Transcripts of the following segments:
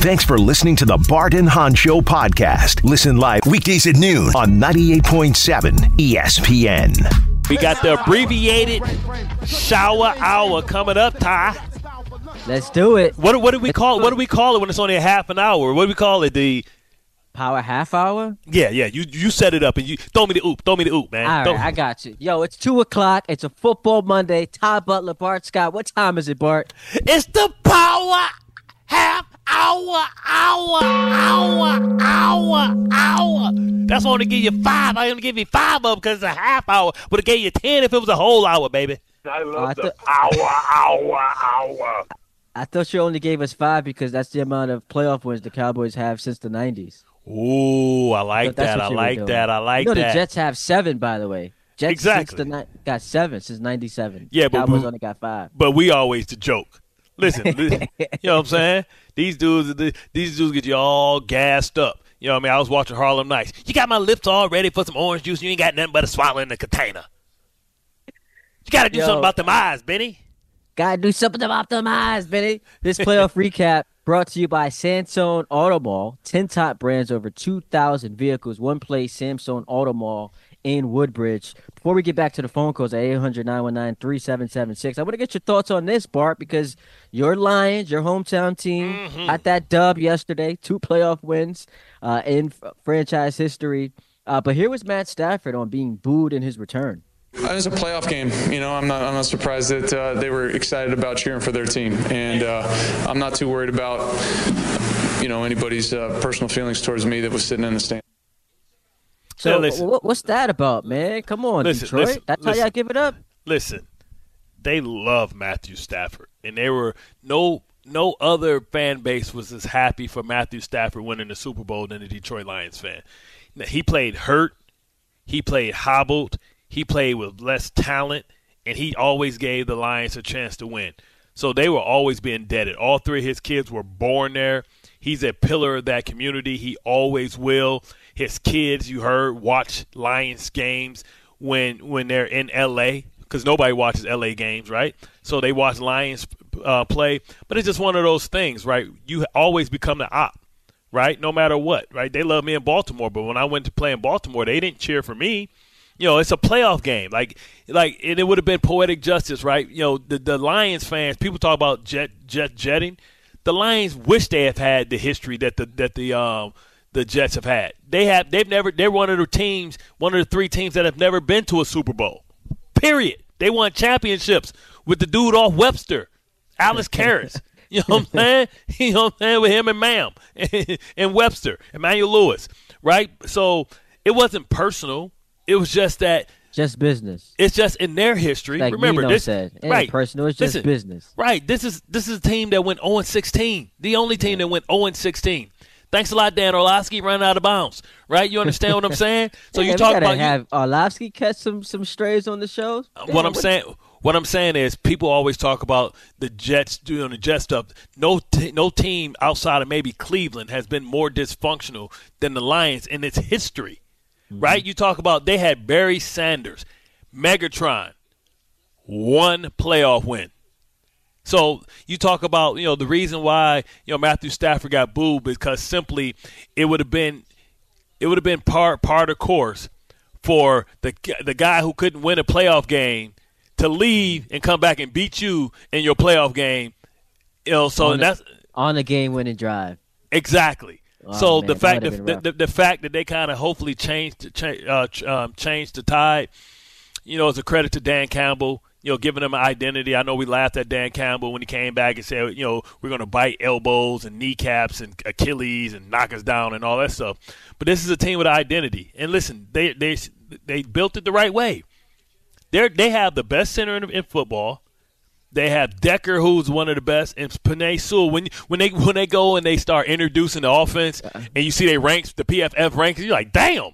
Thanks for listening to the Bart and Hahn Show podcast. Listen live weekdays at noon on 98.7 ESPN. We got the abbreviated shower hour coming up, Ty. Let's do it. What, what do we call it? What do we call it when it's only a half an hour? What do we call it? The Power half hour? yeah, yeah. You you set it up and you throw me the oop, throw me the oop, man. All Throw- right, I got you. Yo, it's 2 o'clock. It's a football Monday. Ty Butler, Bart Scott. What time is it, Bart? It's the power half hour, hour, hour, hour, hour. That's why I only give you five. I only give you five of them because it's a half hour. But it gave you ten if it was a whole hour, baby. I Oh, I love the thought- hour, hour, hour. I thought you only gave us five because that's the amount of playoff wins the Cowboys have since the 90s. Ooh, I like But that. I like that. I like you know that. the Jets have seven, by the way. Jets Exactly. since the ni- got seven since 97. Yeah, but Cowboys we- only got five. but we always the joke. Listen, li- you know what I'm saying? These dudes, these dudes get you all gassed up. You know what I mean? I was watching Harlem Nights. You got my lips all ready for some orange juice. You ain't got nothing but a swallow in the container. You got to do Yo. something about them eyes, Benny. Gotta do something about them eyes, Benny. This playoff recap brought to you by Sansone Auto Mall. 10 top brands, over 2,000 vehicles. One place, Sansone Auto Mall in Woodbridge. Before we get back to the phone calls at 800 919 3776, I want to get your thoughts on this, Bart, because your Lions, your hometown team, Mm-hmm. got that dub yesterday. Two playoff wins uh, in f- franchise history. Uh, but here was Matt Stafford on being booed in his return. It was a playoff game. You know, I'm not. I'm not surprised that uh, they were excited about cheering for their team, and uh, I'm not too worried about, you know, anybody's uh, personal feelings towards me that was sitting in the stand. So, listen. what's that about, man? Come on, Listen, Detroit. listen, That's how y'all give it up. listen, they love Matthew Stafford, and they were no no other fan base was as happy for Matthew Stafford winning the Super Bowl than the Detroit Lions fan. Now, he played hurt, he played hobbled, he played with less talent, and he always gave the Lions a chance to win. So they were always being indebted. All three of his kids were born there. He's a pillar of that community. He always will. His kids, you heard, watch Lions games when when they're in LA because nobody watches LA games, right? So they watch Lions uh, play. But it's just one of those things, right? You always become the op, right? No matter what, right? They love me in Baltimore, but when I went to play in Baltimore, they didn't cheer for me you know, it's a playoff game. Like, like, and it would have been poetic justice, right? You know, the the Lions fans. People talk about jet jet jetting. The Lions wish they have had the history that the that the um the Jets have had. They have. They've never. They're one of the teams, one of the three teams that have never been to a Super Bowl. Period. They won championships with the dude off Webster, Alex Karras. You know what I'm saying? You know what I'm saying with him and Ma'am and Webster, Emmanuel Lewis, right? So it wasn't personal. It was just that Just business. it's just in their history. Like Remember Nino this, said. Right? personal, it's just Listen, business. Right. This is this is a team that went 0 16. The only team that went 0 16. Thanks a lot, Dan Orlovsky, running out of bounds. Right? You understand what I'm saying? So Yeah, you talk about you, have Orlovsky catch some some strays on the show. Uh, what I'm saying. What I'm saying is, people always talk about the Jets doing the Jet stuff. No, t- no team outside of maybe Cleveland has been more dysfunctional than the Lions in its history. Mm-hmm. Right? You talk about they had Barry Sanders, Megatron, one playoff win. So you talk about you know the reason why you know Matthew Stafford got booed because simply it would have been it would have been part part of course for the the guy who couldn't win a playoff game to leave and come back and beat you in your playoff game. You know, so On the- that's on the game winning drive. exactly. Oh, so man, the fact that the, the, the fact that they kind of hopefully changed cha- uh, um, changed the tide, you know, is a credit to Dan Campbell. You know, giving them an identity. I know we laughed at Dan Campbell when he came back and said, you know, we're going to bite elbows and kneecaps and Achilles and knock us down and all that stuff. But this is a team with an identity. And listen, they they they built it the right way. They they have the best center in, in football. They have Decker, who's one of the best, and Penei Sewell. When when they when they go and they start introducing the offense, and you see they ranks the PFF ranks, you're like, damn,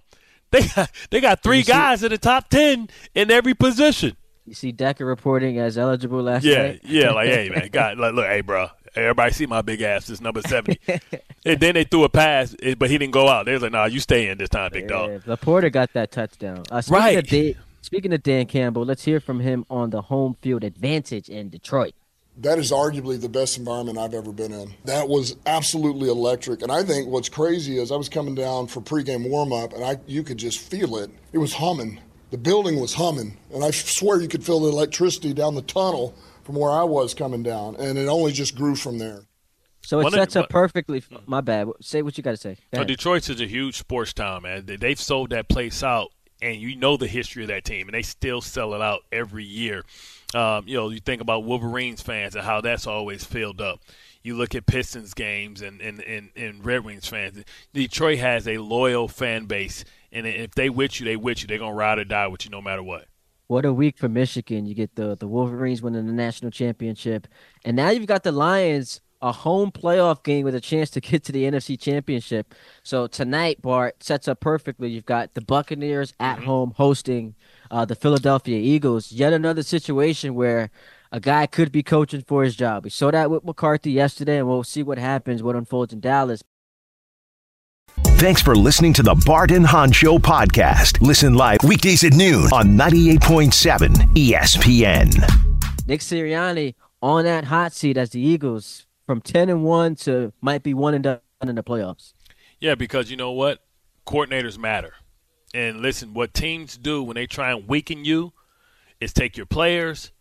they got they got three guys in the top ten in every position. You see Decker reporting as eligible last Yeah, night. yeah, like hey man, God, like, look, hey bro, everybody see my big ass. This number seventy. and then they threw a pass, but he didn't go out. They was like, nah, you stay in this time, big dog. Yeah, LaPorta got that touchdown. Uh, speaking Right. Of Dan, speaking of Dan Campbell, let's hear from him on the home field advantage in Detroit. that is arguably the best environment I've ever been in. That was absolutely electric. And I think what's crazy is I was coming down for pregame warm up and I you could just feel it. It was humming. The building was humming. And I swear you could feel the electricity down the tunnel from where I was coming down. And it only just grew from there. So it sets up perfectly. My bad. Say what you got to say. Well, Detroit's is a huge sports town, man. They've sold that place out, and you know the history of that team, and they still sell it out every year. Um, you know, you think about Wolverines fans and how that's always filled up. You look at Pistons games and, and, and, and Red Wings fans. Detroit has a loyal fan base, and if they with you, they with you. They're gonna ride or die with you no matter what. What a week for Michigan! You get the the Wolverines winning the national championship, and now you've got the Lions a home playoff game with a chance to get to the NFC Championship. So tonight, Bart sets up perfectly. You've got the Buccaneers at mm-hmm. home hosting uh, the Philadelphia Eagles. Yet another situation where a guy could be coaching for his job. We saw that with McCarthy yesterday, and we'll see what happens, what unfolds in Dallas. Thanks for listening to the Bart and Hahn Show podcast. Listen live weekdays at noon on 98.7 ESPN. Nick Sirianni on that hot seat as the Eagles from ten and one to might be one and done in the playoffs. Yeah, because you know what, coordinators matter. And listen, what teams do when they try and weaken you is take your players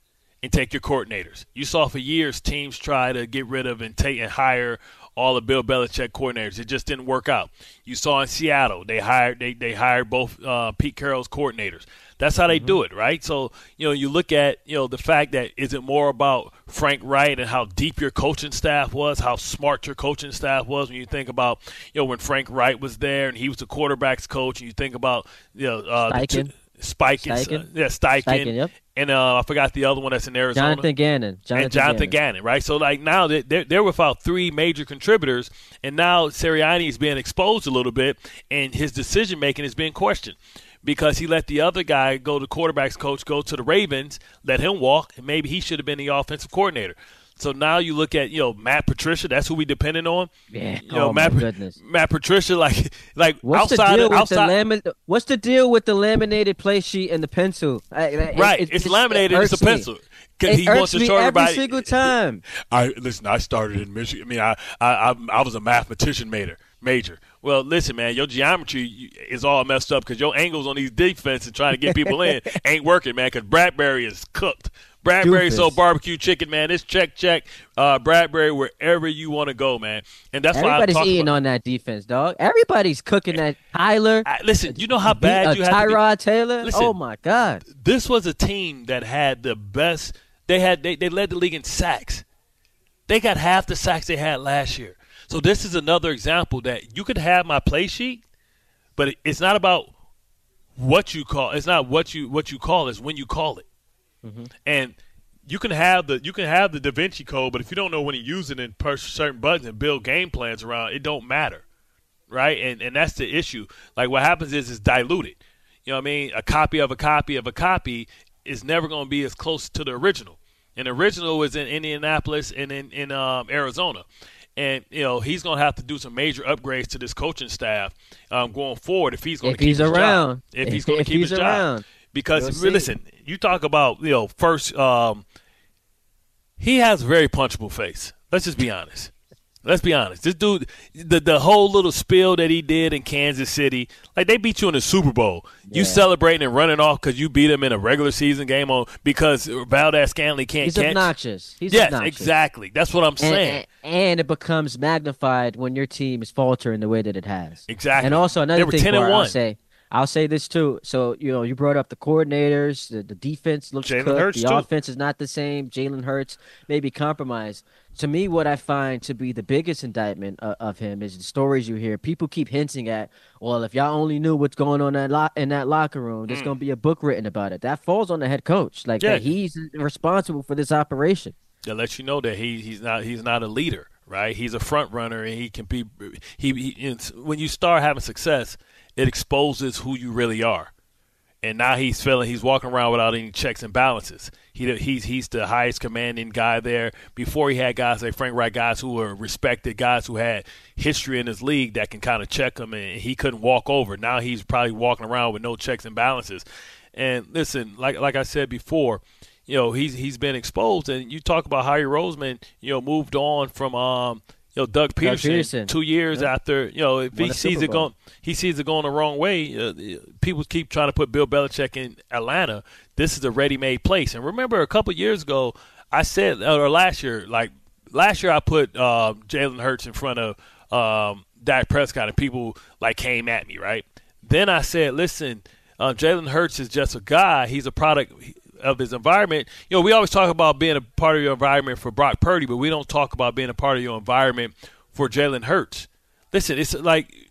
and take your coordinators. You saw for years teams try to get rid of and take and hire all the Bill Belichick coordinators. It just didn't work out. You saw in Seattle they hired they, they hired both uh, Pete Carroll's coordinators. That's how they mm-hmm. do it, right? So you know you look at you know the fact that is it more about Frank Reich and how deep your coaching staff was, how smart your coaching staff was when you think about you know when Frank Reich was there and he was the quarterbacks coach, and you think about you know uh, Steichen. The, Spike, Steichen. Uh, yeah, Steichen, Steichen yep. and uh, I forgot the other one that's in Arizona. Jonathan Gannon, Jonathan and Jonathan Gannon. Gannon, right? So like now they're, they're without three major contributors, and now Sirianni is being exposed a little bit, and his decision making is being questioned because he let the other guy go, to quarterbacks coach, go to the Ravens, let him walk, and maybe he should have been the offensive coordinator. So now you look at you know Matt Patricia. That's who we depending on. Yeah. You know, oh Matt, my goodness. Matt Patricia, like like what's outside the deal of, with outside. the lamin- What's the deal with the laminated play sheet and the pencil? It, right. It, it's, laminated. It it's a pencil. It he wants to show every everybody. single time. I listen. I started in Michigan. I mean, I I I, I was a mathematician major. Major. Well, listen, man, your geometry is all messed up because your angles on these defenses trying to get people in ain't working, man. Because Bradberry is cooked. Bradberry so barbecue chicken, man. It's check check. Uh, Bradberry wherever you want to go, man. And that's everybody's why I'm eating about. on that defense, dog. Everybody's cooking that Tyler. I, listen, you know how bad uh, you had Tyrod to be? Taylor. Listen, oh my God, this was a team that had the best. They had they, they led the league in sacks. They got half the sacks they had last year. So this is another example that you could have my play sheet, but it's not about what you call. It's not what you what you call. It's when you call it. Mm-hmm. And you can have the you can have the Da Vinci Code, but if you don't know when to use it and push certain buttons and build game plans around, it don't matter, right? And and that's the issue. Like what happens is it's diluted. You know what I mean? A copy of a copy of a copy is never going to be as close to the original. And the original was in Indianapolis and in in um, Arizona. And you know he's going to have to do some major upgrades to this coaching staff um, going forward if he's going to keep he's his around. job. If, if he's going to keep his around. job, because listen, you talk about you know first. Um, he has a very punchable face. Let's just be honest. Let's be honest. This dude, the the whole little spill that he did in Kansas City, like they beat you in the Super Bowl. Yeah. You celebrating and running off because you beat him in a regular season game on because Valdes-Scantling can't. He's catch. obnoxious. He's yes, obnoxious. exactly. That's what I'm saying. And, and, it becomes magnified when your team is faltering the way that it has. Exactly. And also another they were thing, 10 and Bart, 1. I'll say I'll say this too. So you know, you brought up the coordinators. The, the defense looks Jalen cooked. The too. offense is not the same. Jalen Hurts maybe compromised. To me, what I find to be the biggest indictment of, of him is the stories you hear. People keep hinting at, well, if y'all only knew what's going on in that, lo- in that locker room, there's mm. going to be a book written about it. That falls on the head coach. Like yeah. he's responsible for this operation. That lets you know that he he's not he's not a leader, right? He's a front runner, and he can be. He, he when you start having success it exposes who you really are. And now he's feeling he's walking around without any checks and balances. He he's he's the highest commanding guy there. Before he had guys like Frank Reich, guys who were respected, guys who had history in his league that can kind of check him, and he couldn't walk over. Now he's probably walking around with no checks and balances. And listen, like like I said before, you know he's he's been exposed. And you talk about Howie Roseman, you know, moved on from um, you know Doug Pederson, Pederson. two years Yeah. after you know if Won he sees it going he sees it going the wrong way. Uh, people keep trying to put Bill Belichick in Atlanta. This is a ready-made place. And remember, a couple years ago, I said, or last year, like last year, I put uh, Jalen Hurts in front of um, Dak Prescott, and people like came at me, right? Then I said, listen, uh, Jalen Hurts is just a guy. He's a product of his environment. You know, we always talk about being a part of your environment for Brock Purdy, but we don't talk about being a part of your environment for Jalen Hurts. Listen, it's like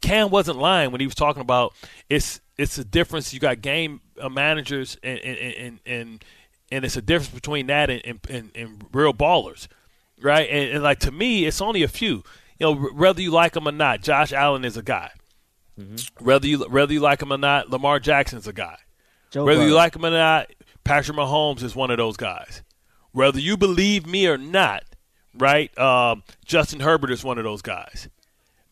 Cam wasn't lying when he was talking about it's it's a difference. You got game uh, managers and and and and, and it's a difference between that and, and, and, and real ballers, right? And, and like to me, it's only a few. You know, whether you like him or not, Josh Allen is a guy. Whether you whether you like him or not, Lamar Jackson's a guy. Joe Whether you like him or not, Patrick Mahomes is one of those guys. Whether you believe me or not, right? Um, Justin Herbert is one of those guys.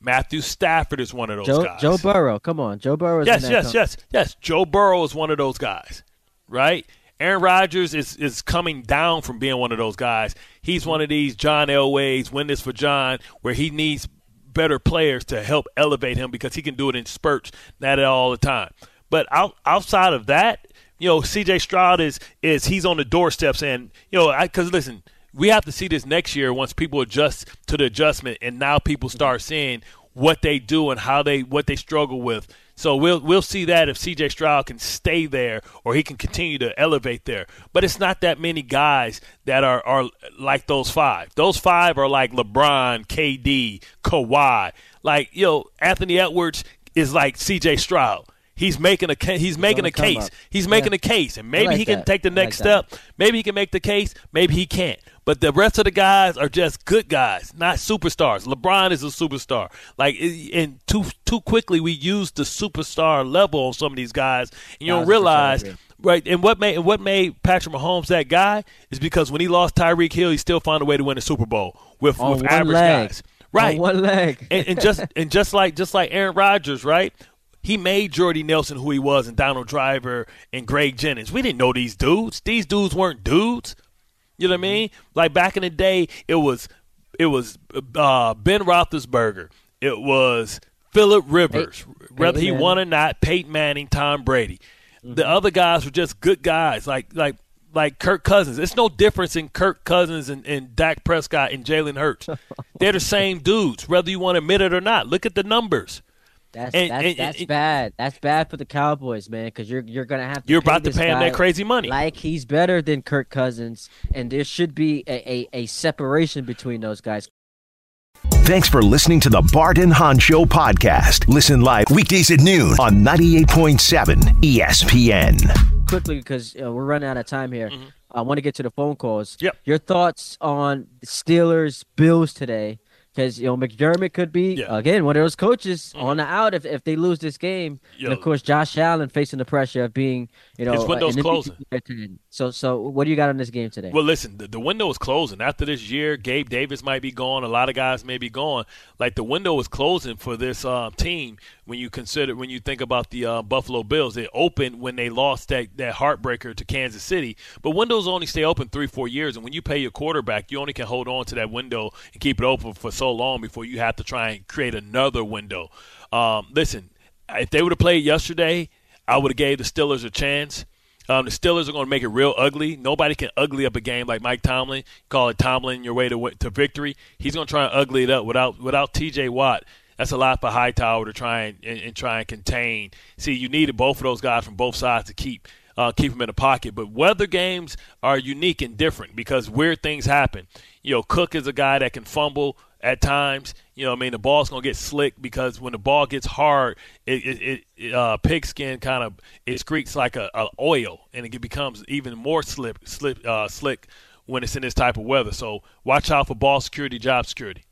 Matthew Stafford is one of those Joe, guys. Joe Burrow. Come on, Joe Burrow. Is yes, yes, yes, yes. Joe Burrow is one of those guys, right? Aaron Rodgers is is coming down from being one of those guys. He's one of these John Elways, win this for John, where he needs better players to help elevate him because he can do it in spurts, not all the time. But out, outside of that, you know, C.J. Stroud is is he's on the doorsteps, and you know, because listen, we have to see this next year once people adjust to the adjustment, and now people start seeing what they do and how they what they struggle with. So we'll we'll see that if C.J. Stroud can stay there or he can continue to elevate there. But it's not that many guys that are are like those five. Those five are like LeBron, KD, Kawhi. Like you know, Anthony Edwards is like C.J. Stroud. He's making a ca- he's making a case. up. He's making Yeah. a case, and maybe like he can that. take the next like that. step. Maybe he can make the case. Maybe he can't. But the rest of the guys are just good guys, not superstars. LeBron is a superstar. Like, and too too quickly we use the superstar level on some of these guys, and you don't realize, right? And what made what made Patrick Mahomes that guy is because when he lost Tyreek Hill, he still found a way to win a Super Bowl with On with average leg. guys. Right On one leg. and, and just and just like just like Aaron Rodgers, right? He made Jordy Nelson who he was, and Donald Driver and Greg Jennings. We didn't know these dudes. These dudes weren't dudes. You know what I mean? Like back in the day, it was it was uh, Ben Roethlisberger. It was Philip Rivers, whether he won or not. Peyton Manning, Tom Brady. The other guys were just good guys, like like like Kirk Cousins. It's no difference in Kirk Cousins and, and Dak Prescott and Jalen Hurts. They're the same dudes, whether you want to admit it or not. Look at the numbers. That's And- that's, and- that's and- bad. That's bad for the Cowboys, man, because you're you're gonna have to. You're pay about to pay him that crazy money. Like he's better than Kirk Cousins, and there should be a, a, a separation between those guys. Thanks for listening to the Bart and Hahn Show podcast. Listen live weekdays at noon on 98.7 ESPN. Quickly, because uh, we're running out of time here. I want to get to the phone calls. Mm-hmm. Yep. Your thoughts on the Steelers Bills today? Because you know McDermott could be Yeah. Mm-hmm. again one of those coaches on the out if, if they lose this game. Yo. And of course, Josh Allen facing the pressure of being you know His window's closing. So so what do you got on this game today? Well, listen, the, the window is closing. After this year, Gabe Davis might be gone. A lot of guys may be gone. Like the window is closing for this um, team. When you consider, when you think about the uh, Buffalo Bills, they opened when they lost that that heartbreaker to Kansas City. But windows only stay open three, four years, and when you pay your quarterback, you only can hold on to that window and keep it open for so long before you have to try and create another window. Um, listen, if they would have played yesterday, I would have gave the Steelers a chance. Um, the Steelers are going to make it real ugly. Nobody can ugly up a game like Mike Tomlin. Call it Tomlin your way to to victory. He's going to try and ugly it up without without T.J. Watt. That's a lot for Hightower to try and, and, and try and contain. See, you needed both of those guys from both sides to keep uh, keep them in the pocket. But weather games are unique and different because weird things happen. You know, Cook is a guy that can fumble at times. You know, I mean, the ball's gonna get slick because when the ball gets hard, it it, it uh, pigskin kind of it squeaks like a, a oil, and it becomes even more slip slip uh, slick when it's in this type of weather. So watch out for ball security, job security.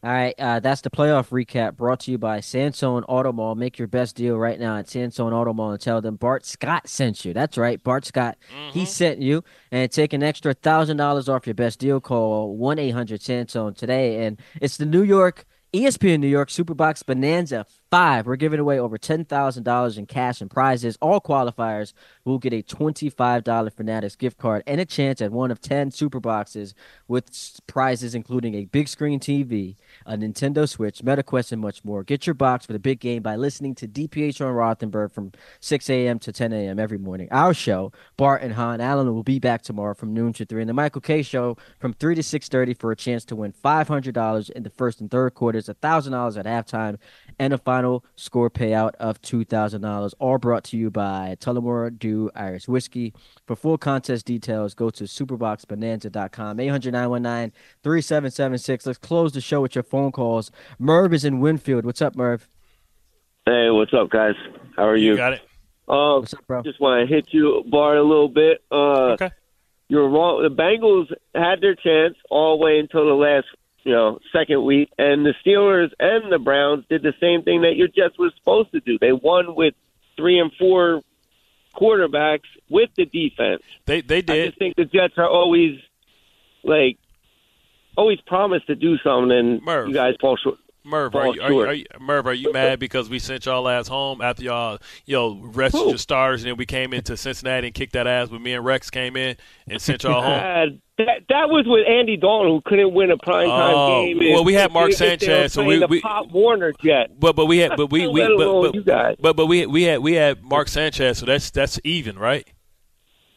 All right, uh, that's the playoff recap brought to you by Sansone Auto Mall. Make your best deal right now at Sansone Auto Mall and tell them Bart Scott sent you. That's right, Bart Scott. He sent you. And take an extra thousand dollars off your best deal. Call one eight hundred Sansone today. And it's the New York ESPN New York Superbox Bonanza Five, we're giving away over $10,000 in cash and prizes. All qualifiers will get a $25 Fanatics gift card and a chance at one of 10 super boxes with prizes including a big screen TV, a Nintendo Switch, MetaQuest, and much more. Get your box for the big game by listening to DPH on Rothenberg from 6 a.m. to 10 a.m. every morning. Our show, Bart and Hahn Allen, will be back tomorrow from noon to 3, and the Michael Kay Show from 3 to 6.30 for a chance to win $500 in the first and third quarters, $1,000 at halftime, and a final score payout of $2,000. All brought to you by Tullamore Dew Irish Whiskey. For full contest details, go to superboxbonanza.com. 800 919 3776. Let's close the show with your phone calls. Merv is in Winfield. What's up, Merv? Hey, what's up, guys? How are you? You got it. Um, What's up, bro? just want to hit you, Bart, a little bit. Uh, Okay. You're wrong. The Bengals had their chance all the way until the last, you know, second week, and the Steelers and the Browns did the same thing that your Jets were supposed to do. They won with three and four quarterbacks with the defense. They they did. I just think the Jets are always like always promise to do something, and Merv. you guys fall short. Merv, are you, are, you, are you, Merv, are you mad because we sent y'all ass home after y'all, you know, rested Who? your stars and then we came into Cincinnati and kicked that ass when me and Rex came in and sent y'all home? Uh, that that was with Andy Dalton, who couldn't win a primetime Oh, game. well, we had Mark if they were Sanchez, so playing we- the we- Pop Warner jet. But but we had but we, we Let but, but, but but we we had we had Mark Sanchez, so that's that's even, right?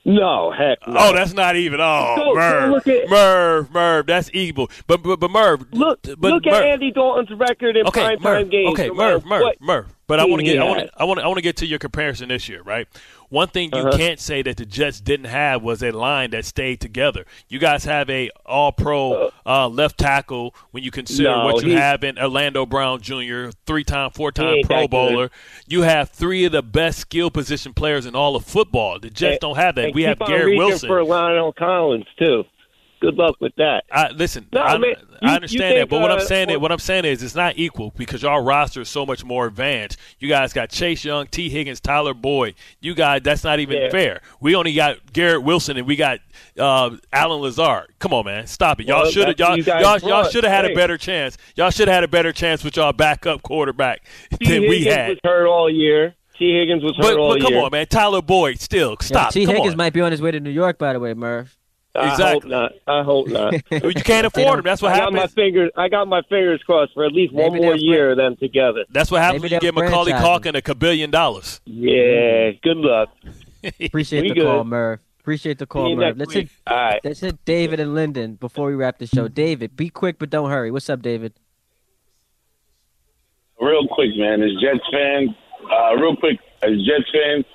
No, heck. No. Oh, that's not even. Oh, Go- go Merv, look at- Merv, Merv, that's evil. But but, but Merv, look but look Merv, at Andy Dalton's record in okay, primetime Merv, games. okay, Merv, Merv, Merv. But I want to get, I want I want to, I want to get to your comparison this year, right? One thing you Uh-huh. can't say that the Jets didn't have was a line that stayed together. You guys have a All-Pro uh, left tackle when you consider No, what you have in Orlando Brown Jr., three-time, four-time Pro that good. Bowler. You have three of the best skill position players in all of football. The Jets And- don't have that. We have Garrett Wilson. for Lionel Collins too. Good luck with that. I, listen, No, I, man, I understand you that, but what I'm think, uh, saying is, what- what I'm saying is, it's not equal because y'all roster is so much more advanced. You guys got Chase Young, Tee Higgins, Tyler Boyd. You guys, that's not even Yeah. fair. We only got Garrett Wilson and we got uh, Allen Lazard. Come on, man, stop it. Y'all Well, should have, y'all, you guys y'all, y'all should have had a better chance. Y'all should have had a better chance with y'all backup quarterback T. than we Higgins had. was hurt all year. Tee Higgins was hurt But, all but come year. on, man, Tyler Boyd, still Yeah, stop. T. come Higgins on. might be on his way to New York, by the way, Merv. I hope not. I hope not. you can't afford don't- That's what I got my fingers. I got my fingers crossed for at least one Maybe more year of them together. That's what happens Maybe when you give they'll Macaulay franchise him. Culkin a kabillion dollars. Yeah. Good luck. Appreciate We the good. call, Merv. Appreciate the call, you Merv. next Let's week. hit, All right. let's hit David and Lyndon before we wrap the show. David, be quick but don't hurry. What's up, David? real quick, man, as Jets fans, uh, real quick, as Jets fans,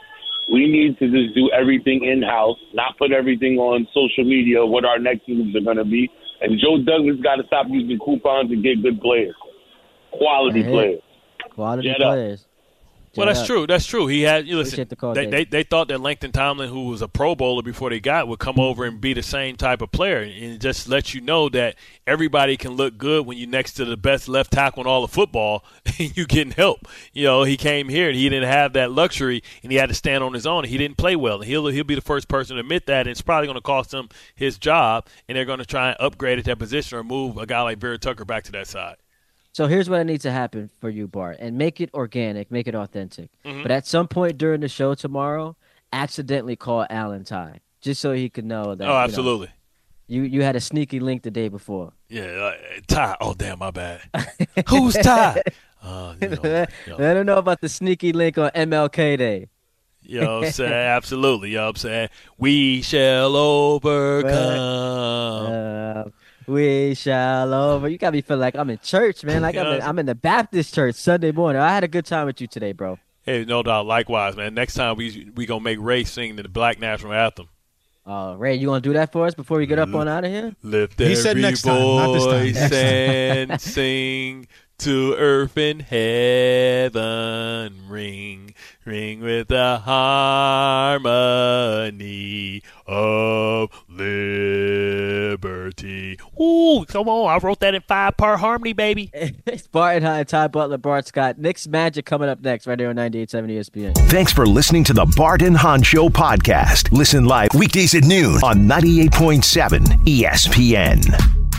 we need to just do everything in house, not put everything on social media. What our next moves are going to be, and Joe Douglas got to stop using coupons and get good players, quality players. Quality Jet up. Well, that's up. true. That's true. He had. You listen. The call, they, they they thought that Laken Tomlin, who was a Pro Bowler before they got, would come over and be the same type of player, and just let you know that everybody can look good when you're next to the best left tackle in all of football, and you getting help. You know, he came here and he didn't have that luxury, and he had to stand on his own. And he didn't play well, and he'll he'll be the first person to admit that. And it's probably going to cost him his job, and they're going to try and upgrade at that position or move a guy like Vera Tucker back to that side. So here's what needs to happen for you, Bart, and make it organic, make it authentic. Mm-hmm. But at some point during the show tomorrow, accidentally call Alan Ty, just so he could know that. Oh, you know, absolutely. You you had a sneaky link the day before. Yeah, uh, Ty. Oh, damn, my bad. Who's Ty? Uh, you know, you know. I don't know about the sneaky link on MLK Day. You know what I'm saying? Absolutely. You know what I'm saying? We shall overcome. Uh, we shall over. You got me feel like I'm in church, man. Like I'm in, I'm in the Baptist church Sunday morning. I had a good time with you today, bro. Hey, no doubt. Likewise, man. Next time we we gonna make Ray sing the black national anthem. Uh, Ray, you gonna do that for us before we get up on out of here? Lift He said next time, not this time. voice Next time. and sing to earth and heaven. Ring, ring with the harmony of liberty. Ooh, come on! I wrote that in five part harmony, baby. it's Barton High, Ty Butler, Bart Scott. Nick's Magic coming up next, right here on 98.7 ESPN. Thanks for listening to the Barton and Hahn Show podcast. Listen live weekdays at noon on 98.7 ESPN.